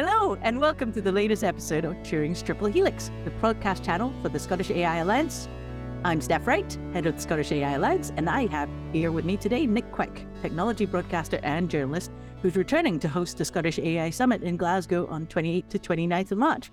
Hello, and welcome to the latest episode of Turing's Triple Helix, the podcast channel for the Scottish AI Alliance. I'm Steph Wright, head of the Scottish AI Alliance, and I have here with me today Nick Kwek, technology broadcaster and journalist, who's returning to host the Scottish AI Summit in Glasgow on 28th to 29th of March.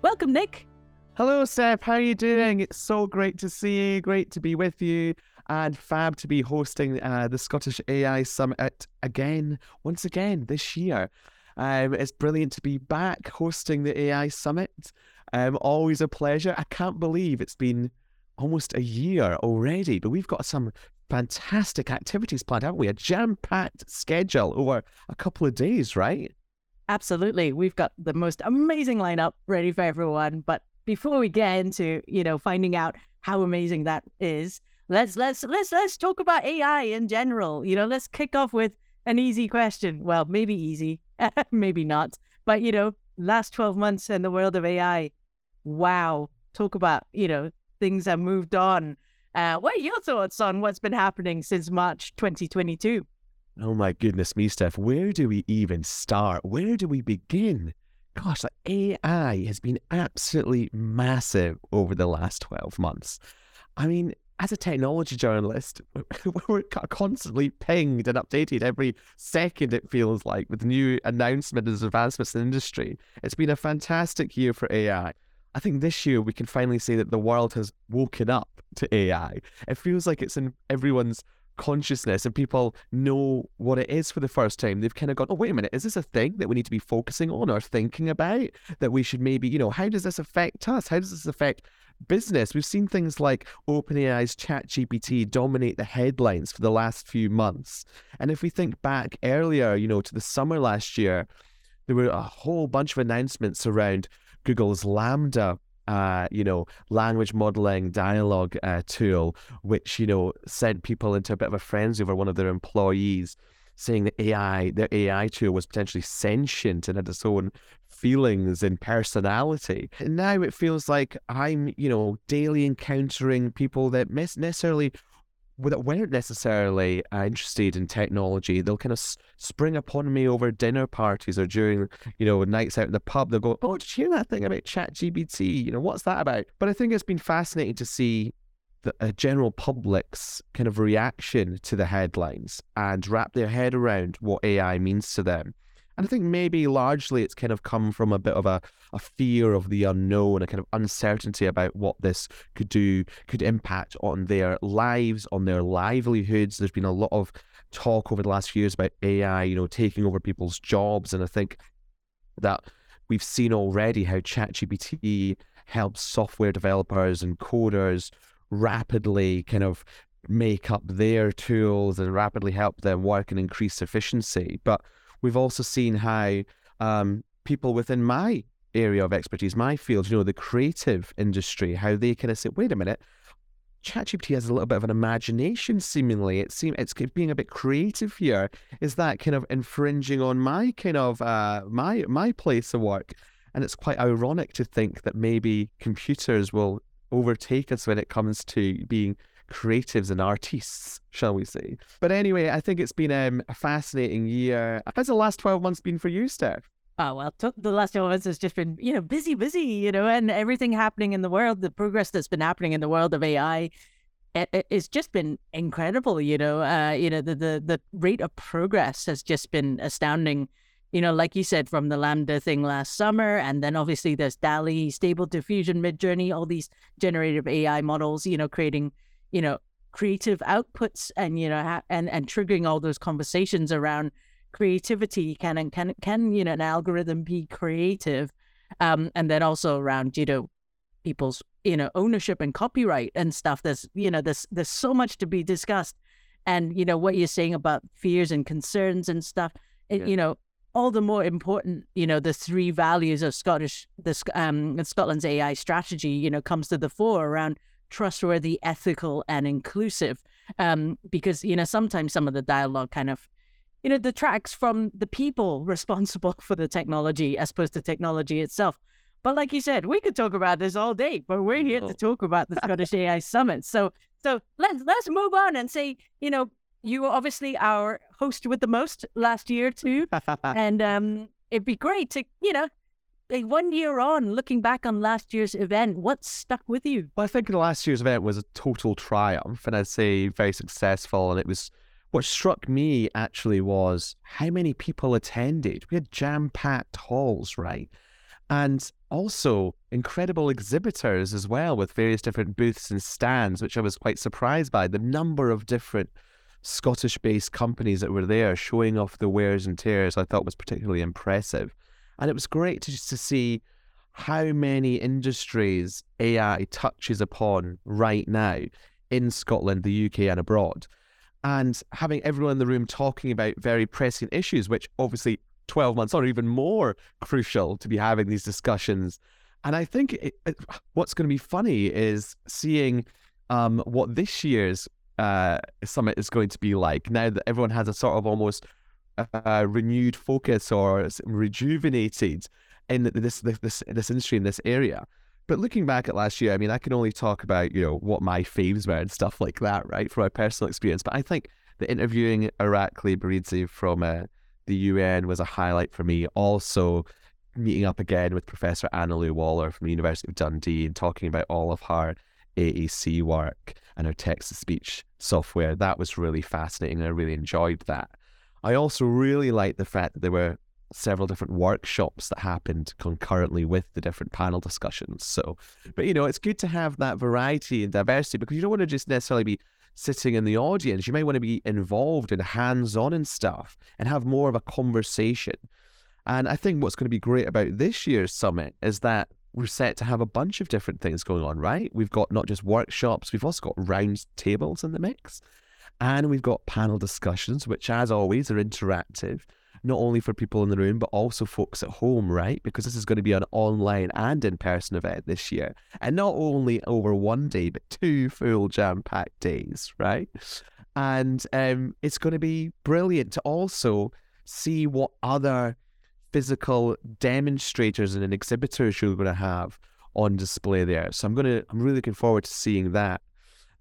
Welcome, Nick. Hello, Steph. How are you doing? It's so great to see you. Great to be with you. And fab to be hosting uh, the Scottish AI Summit again, once again this year. Um, it's brilliant to be back hosting the AI Summit. Um, always a pleasure. I can't believe it's been almost a year already, but we've got some fantastic activities planned, haven't we? A jam packed schedule over a couple of days, right? Absolutely. We've got the most amazing lineup ready for everyone. But before we get into, you know, finding out how amazing that is, let's let's let's let's talk about AI in general. You know, let's kick off with an easy question. Well, maybe easy, maybe not. But you know, last 12 months in the world of AI. Wow. Talk about, you know, things have moved on. Uh, what are your thoughts on what's been happening since March 2022? Oh my goodness me, Steph. Where do we even start? Where do we begin? Gosh, like AI has been absolutely massive over the last 12 months. I mean, as a technology journalist, we're constantly pinged and updated every second, it feels like, with new announcements and advancements in industry. It's been a fantastic year for AI. I think this year we can finally say that the world has woken up to AI. It feels like it's in everyone's consciousness and people know what it is for the first time. They've kind of gone, oh, wait a minute, is this a thing that we need to be focusing on or thinking about? That we should maybe, you know, how does this affect us? How does this affect business? We've seen things like OpenAI's ChatGPT dominate the headlines for the last few months. And if we think back earlier, you know, to the summer last year, there were a whole bunch of announcements around Google's LaMDA uh, you know, language modeling dialogue uh, tool, which, you know, sent people into a bit of a frenzy over one of their employees saying that AI, their AI tool was potentially sentient and had its own feelings and personality. And now it feels like I'm, you know, daily encountering people that necessarily that weren't necessarily uh, interested in technology, they'll kind of s- spring upon me over dinner parties or during, you know, nights out in the pub. They'll go, "Oh, did you hear that thing about ChatGPT? You know, what's that about?" But I think it's been fascinating to see the uh, general public's kind of reaction to the headlines and wrap their head around what AI means to them. And I think maybe largely it's kind of come from a bit of a, a fear of the unknown, a kind of uncertainty about what this could do, could impact on their lives, on their livelihoods. There's been a lot of talk over the last few years about AI, you know, taking over people's jobs. And I think that we've seen already how ChatGPT helps software developers and coders rapidly kind of make up their tools and rapidly help them work and increase efficiency. But We've also seen how um, people within my area of expertise, my field, you know, the creative industry, how they kind of say, wait a minute, ChatGPT has a little bit of an imagination, seemingly. It seems it's being a bit creative here. Is that kind of infringing on my kind of uh, my my place of work? And it's quite ironic to think that maybe computers will overtake us when it comes to being creatives and artists, shall we say. But anyway, I think it's been um, a fascinating year. How's the last 12 months been for you, Steph? Oh, well, the last 12 months has just been, you know, busy, busy, you know, and everything happening in the world, the progress that's been happening in the world of AI, it, it's just been incredible, you know. Uh, you know, the, the, the rate of progress has just been astounding you know, like you said, from the LaMDA thing last summer, and then obviously there's DALL-E, Stable Diffusion, Midjourney, all these generative AI models, you know, creating you know, creative outputs and, you know, ha- and, and triggering all those conversations around creativity. Can, can, can, you know, an algorithm be creative? Um, and then also around, you know, people's, you know, ownership and copyright and stuff. There's, you know, there's, there's so much to be discussed. And, you know, what you're saying about fears and concerns and stuff, it, yeah. you know, all the more important, you know, the three values of Scottish, the um, Scotland's AI strategy, you know, comes to the fore around trustworthy, ethical, and inclusive. Um, because you know sometimes some of the dialogue kind of you know detracts from the people responsible for the technology as opposed to technology itself. But like you said, we could talk about this all day, but we're here to talk about the Scottish AI Summit. So so let's let's move on and say, you know, you were obviously our host with the most last year too. and um it'd be great to, you know, like one year on, looking back on last year's event, what stuck with you? Well, I think the last year's event was a total triumph, and I'd say very successful. And it was what struck me actually was how many people attended. We had jam packed halls, right? And also incredible exhibitors as well, with various different booths and stands, which I was quite surprised by. The number of different Scottish based companies that were there showing off the wears and tears, I thought was particularly impressive. And it was great to just to see how many industries AI touches upon right now in Scotland, the UK, and abroad. And having everyone in the room talking about very pressing issues, which obviously 12 months on are even more crucial to be having these discussions. And I think it, it, what's going to be funny is seeing um, what this year's uh, summit is going to be like now that everyone has a sort of almost uh, renewed focus or rejuvenated in this, this this industry in this area. But looking back at last year, I mean, I can only talk about you know what my faves were and stuff like that, right, from my personal experience. But I think the interviewing Irakli Beridze from uh, the UN was a highlight for me. Also, meeting up again with Professor Annalu Waller from the University of Dundee and talking about all of her AAC work and her text to speech software. That was really fascinating. I really enjoyed that. I also really liked the fact that there were several different workshops that happened concurrently with the different panel discussions. So, but you know, it's good to have that variety and diversity because you don't want to just necessarily be sitting in the audience. You might want to be involved and hands on and stuff and have more of a conversation. And I think what's going to be great about this year's summit is that we're set to have a bunch of different things going on, right? We've got not just workshops, we've also got round tables in the mix. And we've got panel discussions, which, as always, are interactive, not only for people in the room, but also folks at home, right? Because this is going to be an online and in person event this year. And not only over one day, but two full jam packed days, right? And um, it's going to be brilliant to also see what other physical demonstrators and exhibitors you're going to have on display there. So I'm going to, I'm really looking forward to seeing that.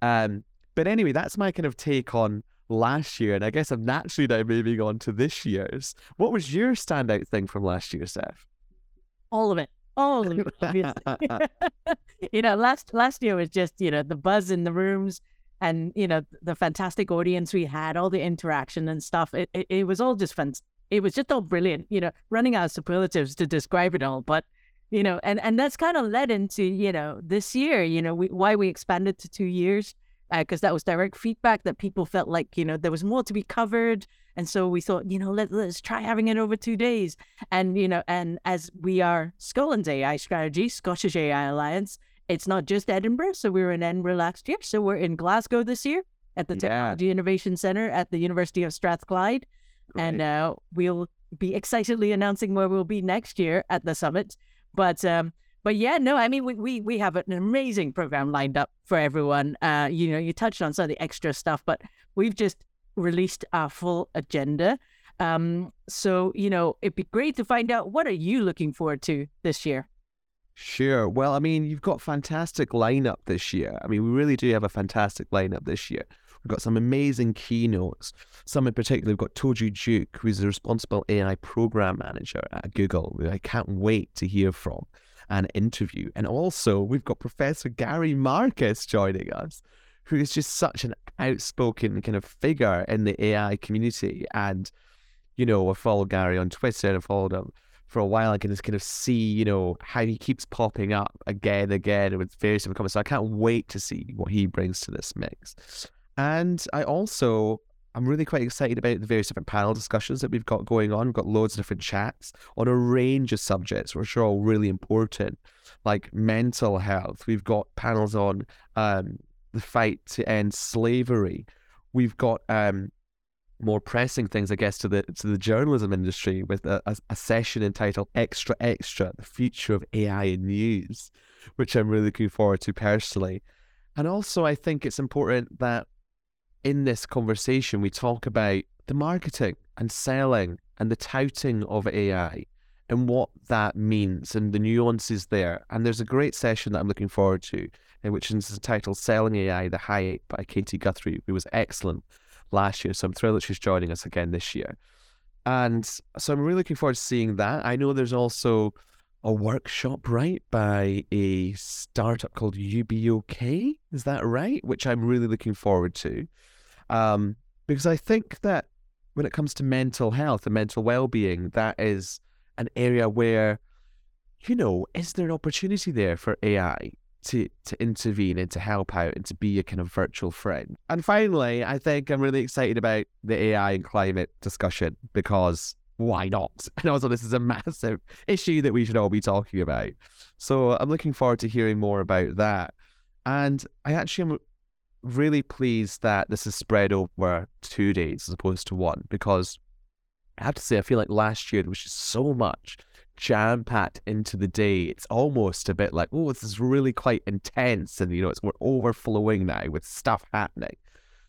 Um, but anyway, that's my kind of take on last year. And I guess I'm naturally now moving on to this year's. What was your standout thing from last year, Steph? All of it. All of it. you know, last last year was just, you know, the buzz in the rooms and, you know, the fantastic audience we had, all the interaction and stuff. It it, it was all just fun. It was just all brilliant, you know, running out of superlatives to describe it all. But you know, and and that's kind of led into you know this year, you know, we, why we expanded to two years because uh, that was direct feedback that people felt like you know there was more to be covered and so we thought you know let, let's try having it over two days and you know and as we are scotland's ai strategy scottish ai alliance it's not just edinburgh so we were in edinburgh last year so we're in glasgow this year at the yeah. technology innovation center at the university of strathclyde right. and uh, we'll be excitedly announcing where we'll be next year at the summit but um, but yeah, no, I mean, we, we, we have an amazing program lined up for everyone. Uh, you know, you touched on some of the extra stuff, but we've just released our full agenda. Um, so, you know, it'd be great to find out what are you looking forward to this year? Sure. Well, I mean, you've got fantastic lineup this year. I mean, we really do have a fantastic lineup this year. We've got some amazing keynotes. Some in particular, we've got Toju Duke, who's the responsible AI program manager at Google, I can't wait to hear from an interview. And also, we've got Professor Gary Marcus joining us, who is just such an outspoken kind of figure in the AI community. And, you know, I follow Gary on Twitter and I followed him for a while. I can just kind of see, you know, how he keeps popping up again and again with various different comments. So I can't wait to see what he brings to this mix. And I also I'm really quite excited about the various different panel discussions that we've got going on. We've got loads of different chats on a range of subjects, which are all really important, like mental health. We've got panels on um, the fight to end slavery. We've got um, more pressing things, I guess, to the to the journalism industry with a, a, a session entitled "Extra Extra: The Future of AI in News," which I'm really looking forward to personally. And also, I think it's important that in this conversation, we talk about the marketing and selling and the touting of AI and what that means and the nuances there. And there's a great session that I'm looking forward to, uh, which is entitled Selling AI the High Hype by Katie Guthrie, who was excellent last year. So I'm thrilled that she's joining us again this year. and so I'm really looking forward to seeing that. I know there's also a workshop, right, by a startup called UBOK. Is that right? Which I'm really looking forward to. Um, because I think that when it comes to mental health and mental well being, that is an area where, you know, is there an opportunity there for AI to, to intervene and to help out and to be a kind of virtual friend? And finally, I think I'm really excited about the AI and climate discussion because why not? And also, this is a massive issue that we should all be talking about. So I'm looking forward to hearing more about that. And I actually am really pleased that this is spread over two days as opposed to one because I have to say, I feel like last year there was just so much jam packed into the day. It's almost a bit like, oh, this is really quite intense, and you know, it's we're overflowing now with stuff happening.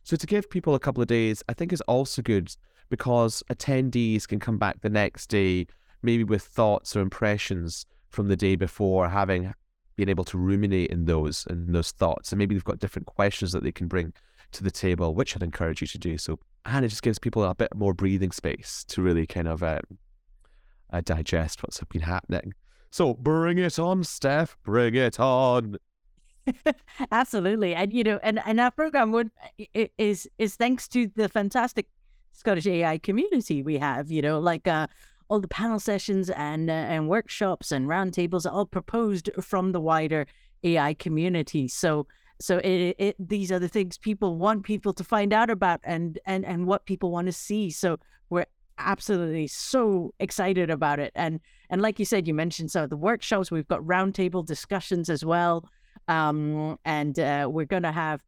So to give people a couple of days, I think is also good because attendees can come back the next day, maybe with thoughts or impressions from the day before, having been able to ruminate in those and those thoughts, and maybe they've got different questions that they can bring to the table, which I'd encourage you to do. So, and it just gives people a bit more breathing space to really kind of um, uh, digest what's been happening. So, bring it on, Steph. Bring it on. Absolutely, and you know, and and our program would is is thanks to the fantastic Scottish AI community we have. You know, like uh, all the panel sessions and uh, and workshops and roundtables are all proposed from the wider AI community. So so it, it, these are the things people want people to find out about and and and what people want to see. So we're absolutely so excited about it. And and like you said, you mentioned some of the workshops. We've got roundtable discussions as well, um, and uh, we're going to have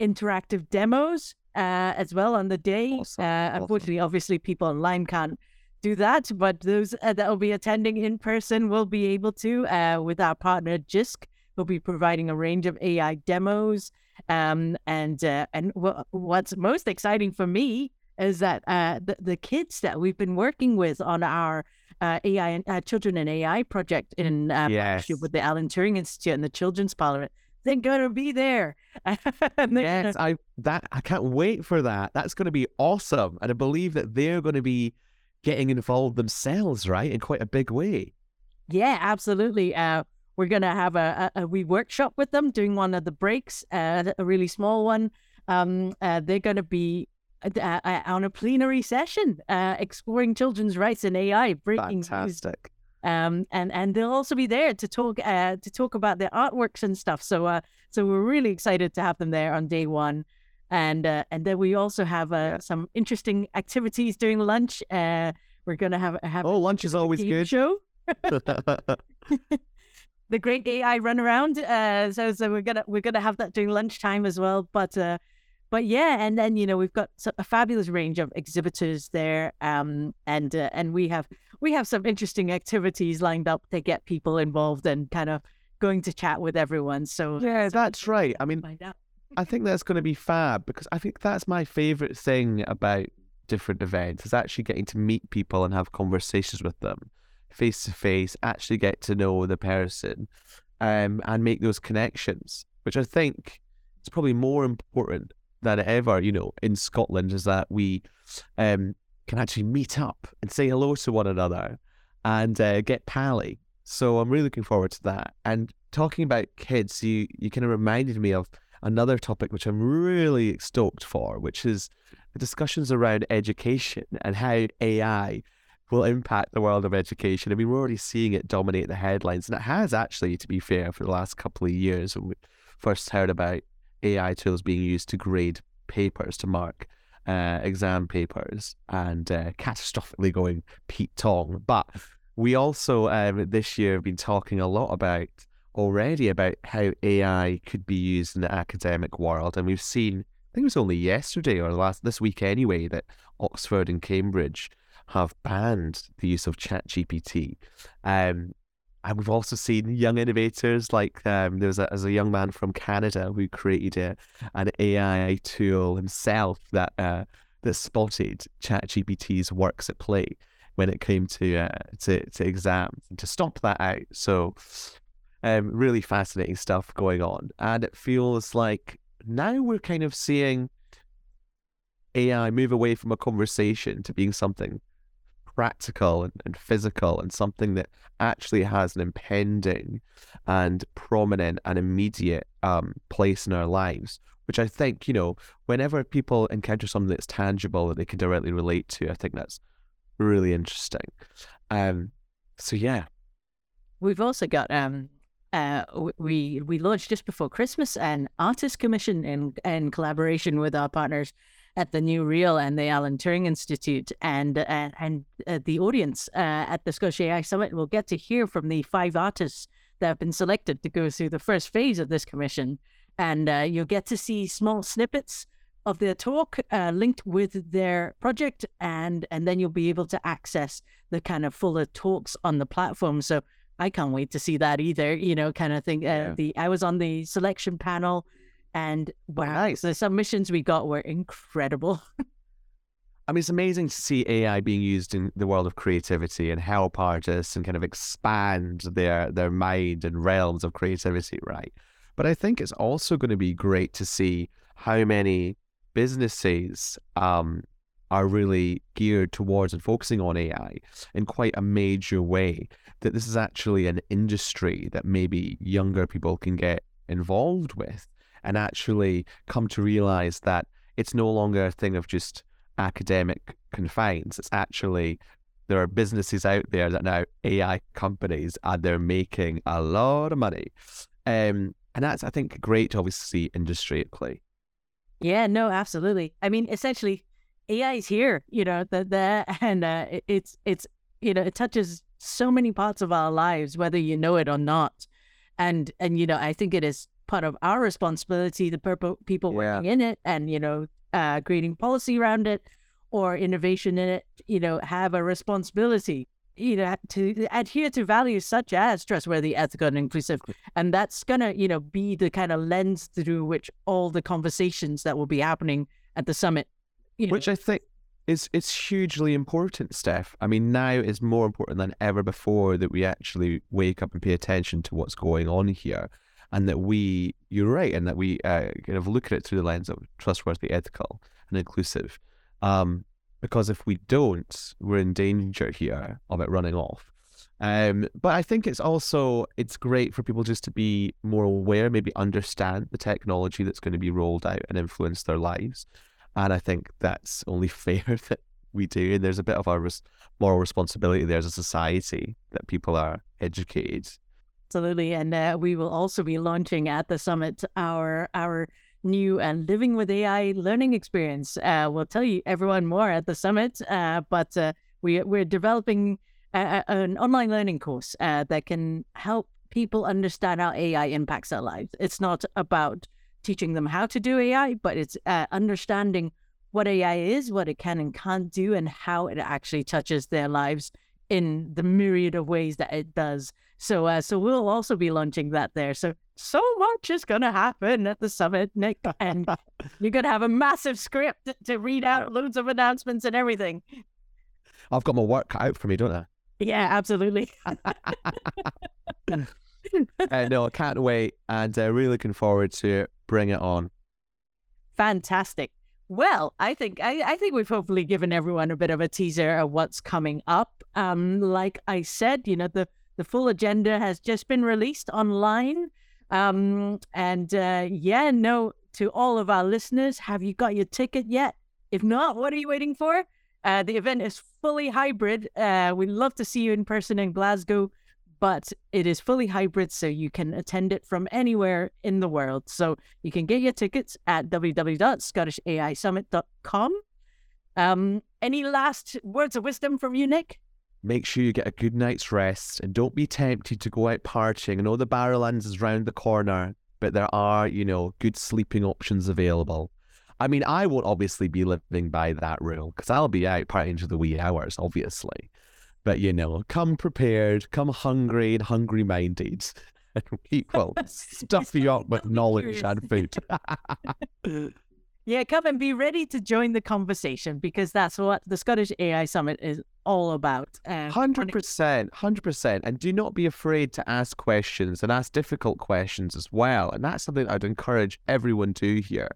interactive demos uh, as well on the day. Awesome. Uh, unfortunately, awesome. obviously, people online can't do that, but those uh, that will be attending in person will be able to uh, with our partner JISC. We'll be providing a range of AI demos. Um, and uh, and w- what's most exciting for me is that uh, the, the kids that we've been working with on our uh, AI uh, Children and AI project in yes. with the Alan Turing Institute and the Children's Parliament, they're gonna be there. yes, I that I can't wait for that. That's gonna be awesome, and I believe that they're going to be getting involved themselves, right, in quite a big way. Yeah, absolutely. Uh, we're going to have a, a, a, wee workshop with them, doing one of the breaks, uh, a really small one. Um, uh, they're going to be uh, uh, on a plenary session, uh, exploring children's rights and AI, breaking Fantastic. Um, and and they'll also be there to talk uh, to talk about their artworks and stuff. So uh, so we're really excited to have them there on day one and uh, and then we also have uh, some interesting activities during lunch. Uh, we're gonna have have oh lunch is always good show. the great AI run around. Uh, so so we're gonna we're gonna have that during lunchtime as well. But uh, but yeah, and then you know we've got a fabulous range of exhibitors there, um, and uh, and we have we have some interesting activities lined up to get people involved and kind of going to chat with everyone. So yeah, that's right. I mean, I think that's going to be fab because I think that's my favorite thing about different events is actually getting to meet people and have conversations with them face to face, actually get to know the person um, and make those connections, which I think is probably more important than ever, you know, in Scotland is that we um, can actually meet up and say hello to one another and uh, get pally. So I'm really looking forward to that. And talking about kids, you, you kind of reminded me of another topic which I'm really stoked for, which is the discussions around education and how AI will impact the world of education. I mean, we're already seeing it dominate the headlines, and it has actually, to be fair, for the last couple of years. When we first heard about AI tools being used to grade papers, to mark uh, exam papers, and uh, catastrophically going Pete Tong. But we also um, this year have been talking a lot about already about how AI could be used in the academic world. And we've seen, I think it was only yesterday or last this week anyway, that Oxford and Cambridge have banned the use of ChatGPT. Um, and we've also seen young innovators like um, there was a, as a young man from Canada who created a, an AI tool himself that uh, that spotted ChatGPT's works at play when it came to uh, to to exams to stop that out. So um, really fascinating stuff going on. And it feels like now we're kind of seeing AI move away from a conversation to being something practical and, and physical and something that actually has an impending and prominent and immediate um, place in our lives, which I think, you know, whenever people encounter something that's tangible that they can directly relate to, I think that's really interesting. Um, so yeah. We've also got um uh we we launched just before Christmas an artist commission in in collaboration with our partners at the New Real and the Alan Turing Institute, and uh, and uh, the audience uh, at the Scottish AI Summit will get to hear from the five artists that have been selected to go through the first phase of this commission, and uh, you'll get to see small snippets of their talk uh, linked with their project, and and then you'll be able to access the kind of fuller talks on the platform. So. I can't wait to see that either, you know, kind of thing. Uh, yeah. The I was on the selection panel and wow, nice. the submissions we got were incredible. I mean, it's amazing to see AI being used in the world of creativity and help artists and kind of expand their their mind and realms of creativity, right? But I think it's also going to be great to see how many businesses um, are really geared towards and focusing on AI in quite a major way. That this is actually an industry that maybe younger people can get involved with and actually come to realize that it's no longer a thing of just academic confines. It's actually there are businesses out there that now AI companies and they're making a lot of money. Um, and that's I think great to obviously see industry at play. Yeah, no, absolutely. I mean, essentially, AI is here. You know, the the and uh, it's it's you know it touches so many parts of our lives, whether you know it or not. And and you know, I think it is part of our responsibility, the people yeah. working in it, and you know, uh, creating policy around it or innovation in it, you know, have a responsibility, you know, to adhere to values such as trustworthy, ethical, and inclusive, and that's gonna, you know, be the kind of lens through which all the conversations that will be happening at the summit, you know, which I think is it's hugely important, Steph. I mean, now is more important than ever before that we actually wake up and pay attention to what's going on here and that we, you're right, and that we uh, kind of look at it through the lens of trustworthy, ethical, and inclusive. Um, because if we don't, we're in danger here of it running off. Um, but I think it's also it's great for people just to be more aware, maybe understand the technology that's going to be rolled out and influence their lives. And I think that's only fair that we do. And there's a bit of our res- moral responsibility there as a society that people are educated Absolutely, and uh, we will also be launching at the summit our our new and uh, living with AI learning experience. Uh, we'll tell you everyone more at the summit, uh, but uh, we we're developing a, an online learning course uh, that can help people understand how AI impacts their lives. It's not about teaching them how to do AI, but it's understanding what AI is, what it can and can't do, and how it actually touches their lives in the myriad of ways that it does. So, uh, so we'll also be launching that there. So, so much is going to happen at the summit, Nick, and you're going to have a massive script to read out loads of announcements and everything. I've got my work cut out for me, don't I? Yeah, absolutely. uh, no, I can't wait, and uh, really looking forward to bring it on. Fantastic. Well, I think I, I, think we've hopefully given everyone a bit of a teaser of what's coming up. Um, like I said, you know, the the full agenda has just been released online. Um, and uh, yeah, no, to all of our listeners, have you got your ticket yet? If not, what are you waiting for? Uh, the event is fully hybrid. Uh, we'd love to see you in person in Glasgow but it is fully hybrid, so you can attend it from anywhere in the world. So you can get your tickets at www.scottishaisummit.com. Um, any last words of wisdom from you, Nick? Make sure you get a good night's rest and don't be tempted to go out partying. I know the Barrowlands is round the corner, but there are, you know, good sleeping options available. I mean, I won't obviously be living by that rule because I'll be out partying to the wee hours, obviously. But you know, come prepared, come hungry and hungry minded, and we will stuff you up with knowledge and food. yeah, come and be ready to join the conversation because that's what the Scottish AI Summit is all about. Hundred percent, hundred percent, and do not be afraid to ask questions and ask difficult questions as well. And that's something I'd encourage everyone to here.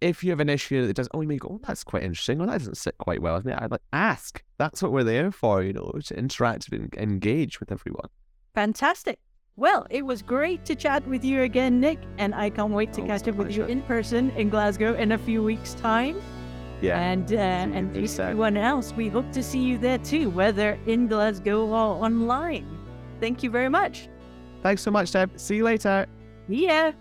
If you have an issue that does, oh, you may go, oh, that's quite interesting. Oh, that doesn't sit quite well with me. I'd like ask. That's what we're there for, you know, to interact and engage with everyone. Fantastic. Well, it was great to chat with you again, Nick, and I can't wait to Oh, catch up with you in person in Glasgow in a few weeks' time. Yeah. And uh, and everyone else, we hope to see you there too, whether in Glasgow or online. Thank you very much. Thanks so much, Deb. See you later. Yeah.